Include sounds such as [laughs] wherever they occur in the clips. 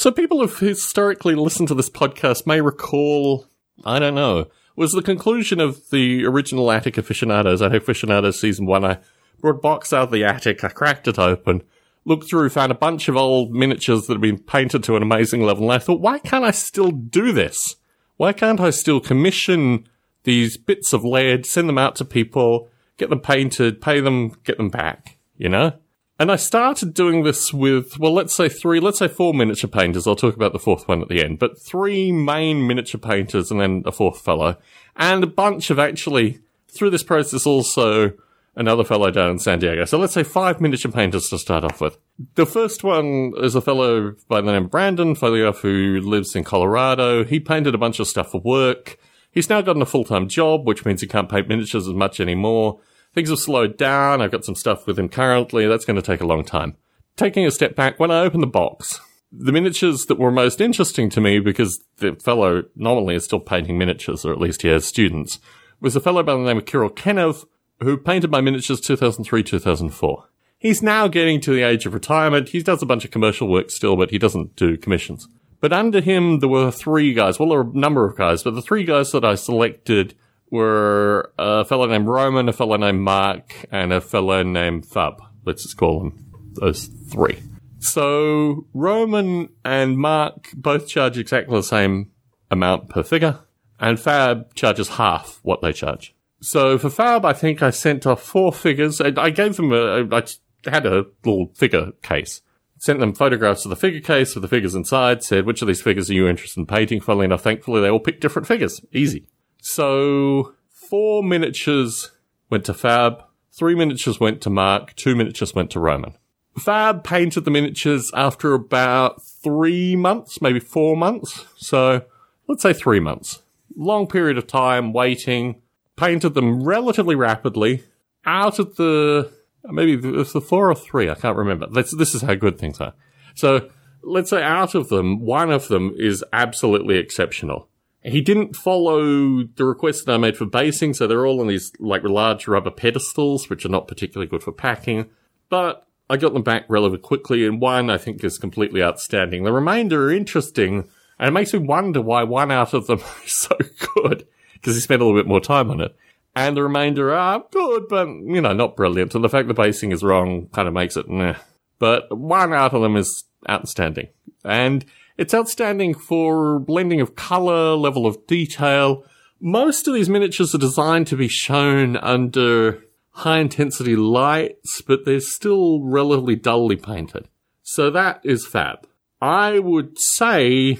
So people who've historically listened to this podcast may recall, I don't know, was the conclusion of the original Attic Aficionados, Attic Aficionados season one. I brought a box out of the attic, I cracked it open, looked through, found a bunch of old miniatures that had been painted to an amazing level, and I thought, why can't I still do this? Why can't I still commission these bits of lead, send them out to people, get them painted, pay them, get them back, you know? And I started doing this with, well, let's say three, let's say four miniature painters. I'll talk about the fourth one at the end, but three main miniature painters and then a fourth fellow. And a bunch of actually, through this process also, another fellow down in San Diego. So let's say five miniature painters to start off with. The first one is a fellow by the name of Brandon Folioff who lives in Colorado. He painted a bunch of stuff for work. He's now gotten a full-time job, which means he can't paint miniatures as much anymore. Things have slowed down. I've got some stuff with him currently. That's going to take a long time. Taking a step back, when I opened the box, the miniatures that were most interesting to me, because the fellow normally is still painting miniatures, or at least he has students, was a fellow by the name of Kirill Kanev, who painted my miniatures 2003, 2004. He's now getting to the age of retirement. He does a bunch of commercial work still, but he doesn't do commissions. But under him, there were three guys. Well, there were a number of guys, but the three guys that I selected were a fellow named Roman, a fellow named Mark, and a fellow named Fab. Let's just call them those three. So Roman and Mark both charge exactly the same amount per figure, and Fab charges half what they charge. So for Fab, I think I sent off four figures. I gave them a, I had a little figure case. Sent them photographs of the figure case with the figures inside, said, which of these figures are you interested in painting? Funnily enough, thankfully, they all picked different figures. Easy. So four miniatures went to Fab, three miniatures went to Mark, two miniatures went to Roman. Fab painted the miniatures after about three months, maybe four months. So let's say three months. Long period of time waiting, painted them relatively rapidly. Out of the, maybe it's the four or three, I can't remember. This, this is how good things are. So let's say out of them, one of them is absolutely exceptional. He didn't follow the request that I made for basing, so they're all on these like large rubber pedestals, which are not particularly good for packing. But I got them back relatively quickly, and one I think is completely outstanding. The remainder are interesting, and it makes me wonder why one out of them [laughs] is so good, because he spent a little bit more time on it. And the remainder are good, but, you know, not brilliant. And the fact the basing is wrong kind of makes it meh. But one out of them is outstanding. And it's outstanding for blending of color, level of detail. Most of these miniatures are designed to be shown under high intensity lights, but they're still relatively dully painted. So that is fab. I would say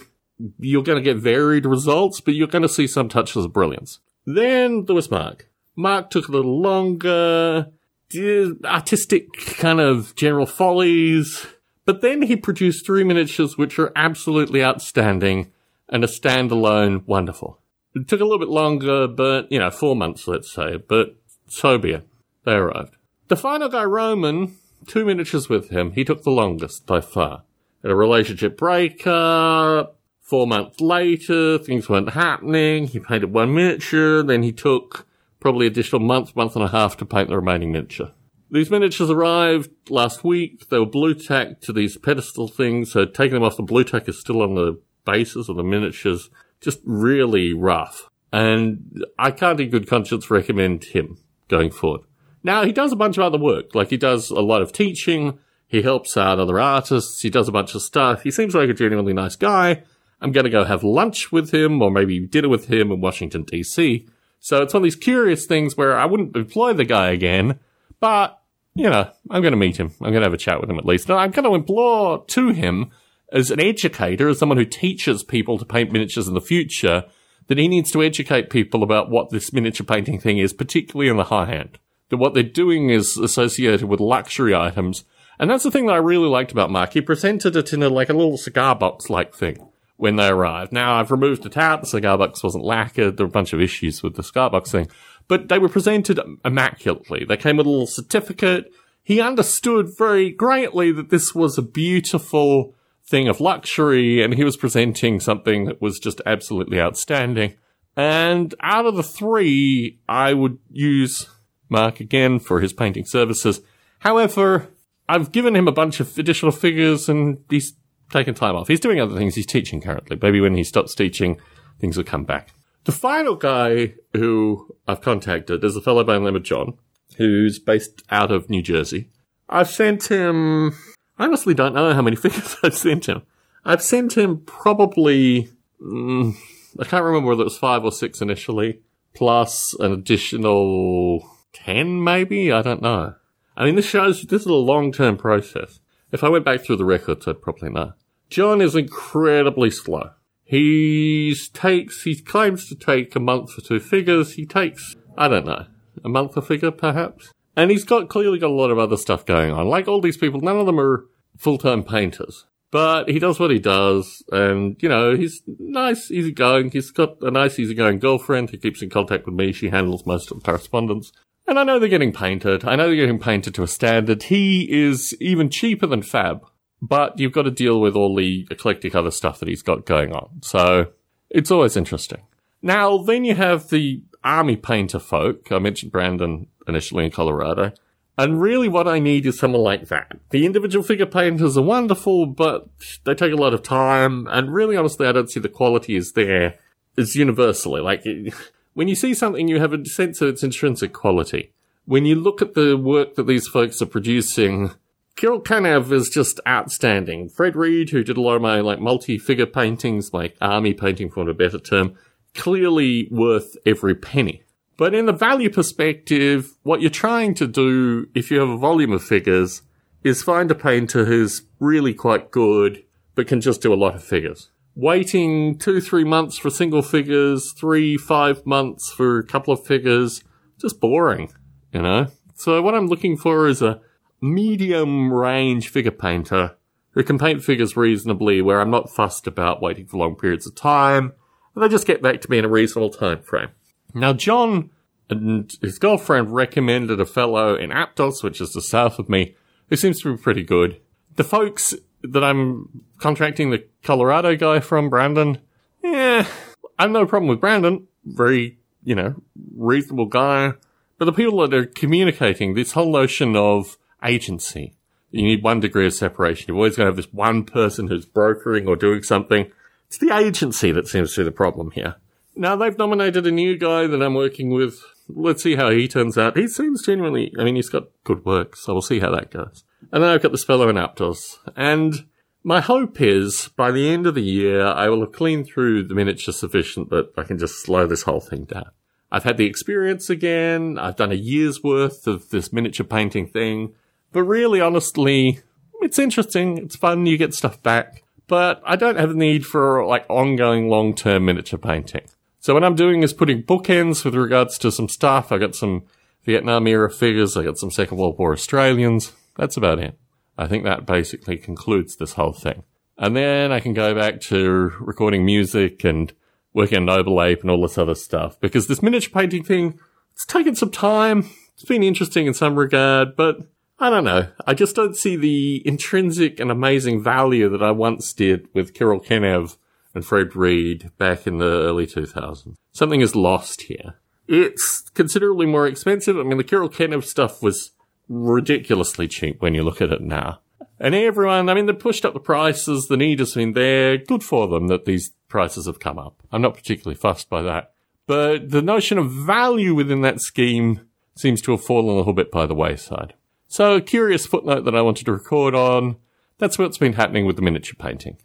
you're going to get varied results, but you're going to see some touches of brilliance. Then there was Mark. Mark took a little longer, artistic kind of general follies, but then he produced three miniatures which are absolutely outstanding and a standalone wonderful. It took a little bit longer, but, you know, four months, let's say, but so be it. They arrived. The final guy, Roman, two miniatures with him, he took the longest by far. Had a relationship breakup. Four months later, things weren't happening. He painted one miniature, then he took probably additional month, month and a half to paint the remaining miniature. These miniatures arrived last week. They were blue tacked to these pedestal things. So taking them off the blue tack is still on the bases of the miniatures. Just really rough. And I can't in good conscience recommend him going forward. Now he does a bunch of other work. Like he does a lot of teaching. He helps out other artists. He does a bunch of stuff. He seems like a genuinely nice guy. I'm going to go have lunch with him or maybe dinner with him in Washington DC. So it's one of these curious things where I wouldn't employ the guy again, but you know, I'm going to meet him. I'm going to have a chat with him at least. I'm going to implore to him as an educator, as someone who teaches people to paint miniatures in the future, that he needs to educate people about what this miniature painting thing is, particularly in the high end. That what they're doing is associated with luxury items. And that's the thing that I really liked about Mark. He presented it in a, like a little cigar box like thing when they arrived. Now I've removed it out. The cigar box wasn't lacquered. There were a bunch of issues with the cigar box thing but they were presented immaculately. They came with a little certificate. He understood very greatly that this was a beautiful thing of luxury, and he was presenting something that was just absolutely outstanding. And out of the three, I would use Mark again for his painting services. However, I've given him a bunch of additional figures and he's taken time off. He's doing other things. He's teaching currently. Maybe when he stops teaching, things will come back. The final guy who I've contacted is a fellow by the name of John, who's based out of New Jersey. I've sent him, I honestly don't know how many [laughs] figures I've sent him. I've sent him probably, mm, I can't remember whether it was five or six initially, plus an additional 10 maybe? I don't know. I mean, this shows this is a long term process. If I went back through the records, I'd probably know. John is incredibly slow. He takes, he claims to take a month for two figures. He takes, I don't know, a month a figure perhaps. And he's got clearly got a lot of other stuff going on. Like all these people, none of them are full-time painters. But he does what he does, and you know, he's nice, easygoing. He's got a nice, easygoing girlfriend who keeps in contact with me. She handles most of the correspondence. And I know they're getting painted. I know they're getting painted to a standard. He is even cheaper than Fab but you've got to deal with all the eclectic other stuff that he's got going on. So it's always interesting. Now, then you have the army painter folk. I mentioned Brandon initially in Colorado. And really what I need is someone like that. The individual figure painters are wonderful, but they take a lot of time. And really, honestly, I don't see the quality is there. It's universally. Like, [laughs] when you see something, you have a sense of its intrinsic quality. When you look at the work that these folks are producing, Kirill Kanev is just outstanding. Fred Reed, who did a lot of my like multi-figure paintings, like army painting for a better term, clearly worth every penny. But in the value perspective, what you're trying to do, if you have a volume of figures, is find a painter who's really quite good, but can just do a lot of figures. Waiting two, three months for single figures, three, five months for a couple of figures, just boring, you know? So what I'm looking for is a medium range figure painter who can paint figures reasonably where I'm not fussed about waiting for long periods of time, and they just get back to me in a reasonable time frame. Now, John and his girlfriend recommended a fellow in Aptos, which is the south of me, who seems to be pretty good. The folks that I'm contracting the Colorado guy from, Brandon, yeah, I have no problem with Brandon. Very, you know, reasonable guy. But the people that are communicating, this whole notion of agency. You need one degree of separation. You've always got to have this one person who's brokering or doing something. It's the agency that seems to be the problem here. Now they've nominated a new guy that I'm working with. Let's see how he turns out. He seems genuinely, I mean, he's got good work, so we'll see how that goes. And then I've got this fellow in Aptos. And my hope is by the end of the year, I will have cleaned through the miniature sufficient that I can just slow this whole thing down. I've had the experience again. I've done a year's worth of this miniature painting thing. But really, honestly, it's interesting. It's fun. You get stuff back. But I don't have a need for like ongoing long term miniature painting. So what I'm doing is putting bookends with regards to some stuff. I got some Vietnam era figures. I got some Second World War Australians. That's about it. I think that basically concludes this whole thing. And then I can go back to recording music and working on Noble Ape and all this other stuff. Because this miniature painting thing, it's taken some time. It's been interesting in some regard, but I don't know. I just don't see the intrinsic and amazing value that I once did with Kirill Kanev and Fred Reed back in the early 2000s. Something is lost here. It's considerably more expensive. I mean, the Kirill Kanev stuff was ridiculously cheap when you look at it now. And everyone, I mean, they pushed up the prices. The need has been there. Good for them that these prices have come up. I'm not particularly fussed by that. But the notion of value within that scheme seems to have fallen a little bit by the wayside. So, a curious footnote that I wanted to record on. That's what's been happening with the miniature painting.